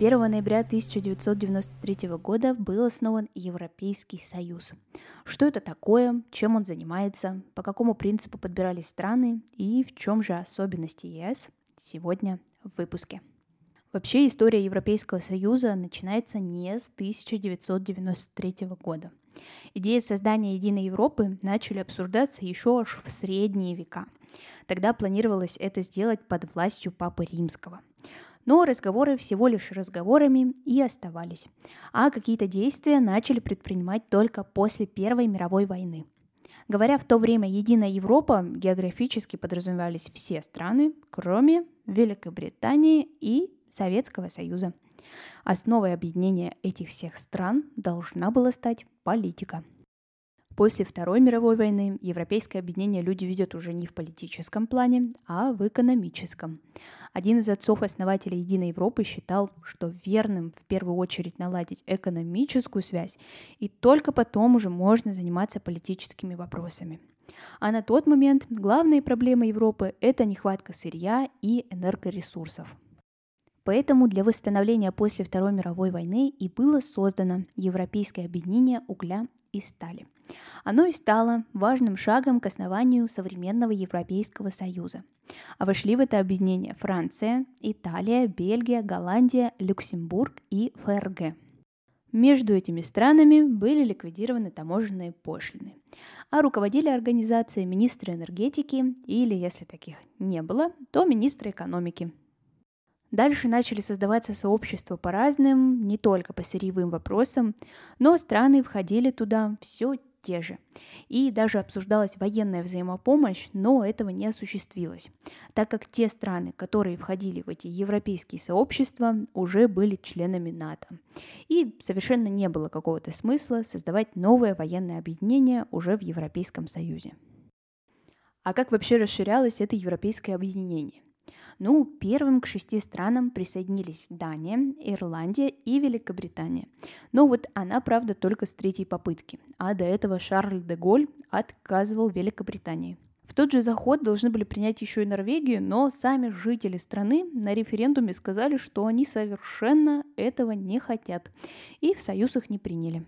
1 ноября 1993 года был основан Европейский Союз. Что это такое, чем он занимается, по какому принципу подбирались страны и в чем же особенности ЕС, сегодня в выпуске. Вообще история Европейского Союза начинается не с 1993 года. Идеи создания единой Европы начали обсуждаться еще аж в средние века. Тогда планировалось это сделать под властью Папы Римского. Но разговоры всего лишь разговорами и оставались. А какие-то действия начали предпринимать только после Первой мировой войны. Говоря в то время «Единая Европа», географически подразумевались все страны, кроме Великобритании и Советского Союза. Основой объединения этих всех стран должна была стать политика – После Второй мировой войны европейское объединение люди видят уже не в политическом плане, а в экономическом. Один из отцов-основателей Единой Европы считал, что верным в первую очередь наладить экономическую связь, и только потом уже можно заниматься политическими вопросами. А на тот момент главные проблемы Европы – это нехватка сырья и энергоресурсов. Поэтому для восстановления после Второй мировой войны и было создано Европейское объединение угля и стали. Оно и стало важным шагом к основанию современного Европейского Союза. А вошли в это объединение Франция, Италия, Бельгия, Голландия, Люксембург и ФРГ. Между этими странами были ликвидированы таможенные пошлины, а руководили организацией министры энергетики или, если таких не было, то министры экономики, Дальше начали создаваться сообщества по разным, не только по сырьевым вопросам, но страны входили туда все те же. И даже обсуждалась военная взаимопомощь, но этого не осуществилось, так как те страны, которые входили в эти европейские сообщества, уже были членами НАТО. И совершенно не было какого-то смысла создавать новое военное объединение уже в Европейском Союзе. А как вообще расширялось это европейское объединение? Ну, первым к шести странам присоединились Дания, Ирландия и Великобритания. Но вот она, правда, только с третьей попытки, а до этого Шарль де Голь отказывал Великобритании. В тот же заход должны были принять еще и Норвегию, но сами жители страны на референдуме сказали, что они совершенно этого не хотят, и в союз их не приняли.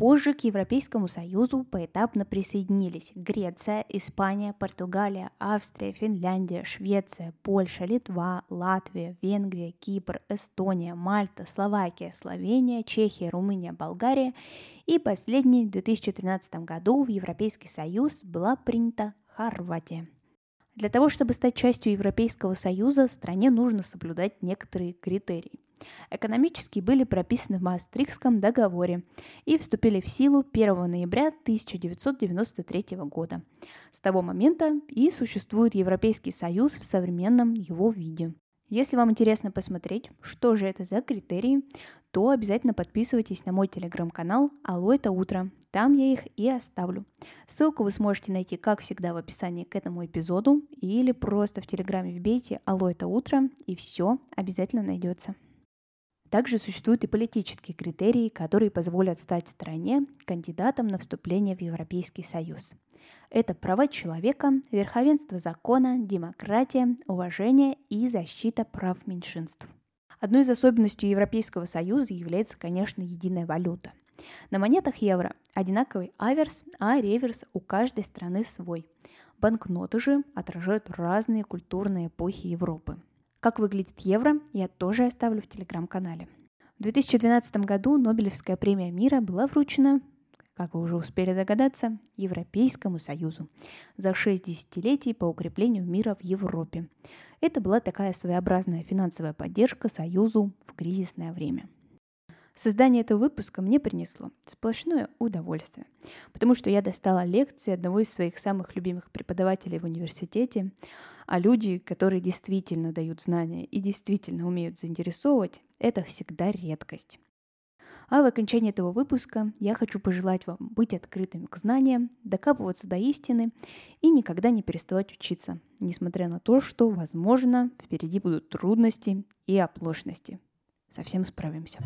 Позже к Европейскому Союзу поэтапно присоединились Греция, Испания, Португалия, Австрия, Финляндия, Швеция, Польша, Литва, Латвия, Венгрия, Кипр, Эстония, Мальта, Словакия, Словения, Чехия, Румыния, Болгария и последний в 2013 году в Европейский Союз была принята Хорватия. Для того, чтобы стать частью Европейского Союза, стране нужно соблюдать некоторые критерии – экономически были прописаны в Маастрихтском договоре и вступили в силу 1 ноября 1993 года. С того момента и существует Европейский Союз в современном его виде. Если вам интересно посмотреть, что же это за критерии, то обязательно подписывайтесь на мой телеграм-канал «Алло, это утро». Там я их и оставлю. Ссылку вы сможете найти, как всегда, в описании к этому эпизоду или просто в телеграме вбейте «Алло, это утро» и все обязательно найдется. Также существуют и политические критерии, которые позволят стать стране кандидатом на вступление в Европейский Союз. Это права человека, верховенство закона, демократия, уважение и защита прав меньшинств. Одной из особенностей Европейского Союза является, конечно, единая валюта. На монетах евро одинаковый аверс, а реверс у каждой страны свой. Банкноты же отражают разные культурные эпохи Европы. Как выглядит евро, я тоже оставлю в телеграм-канале. В 2012 году Нобелевская премия мира была вручена, как вы уже успели догадаться, Европейскому Союзу за шесть десятилетий по укреплению мира в Европе. Это была такая своеобразная финансовая поддержка Союзу в кризисное время. Создание этого выпуска мне принесло сплошное удовольствие, потому что я достала лекции одного из своих самых любимых преподавателей в университете, а люди, которые действительно дают знания и действительно умеют заинтересовывать, это всегда редкость. А в окончании этого выпуска я хочу пожелать вам быть открытыми к знаниям, докапываться до истины и никогда не переставать учиться, несмотря на то, что, возможно, впереди будут трудности и оплошности. Совсем справимся.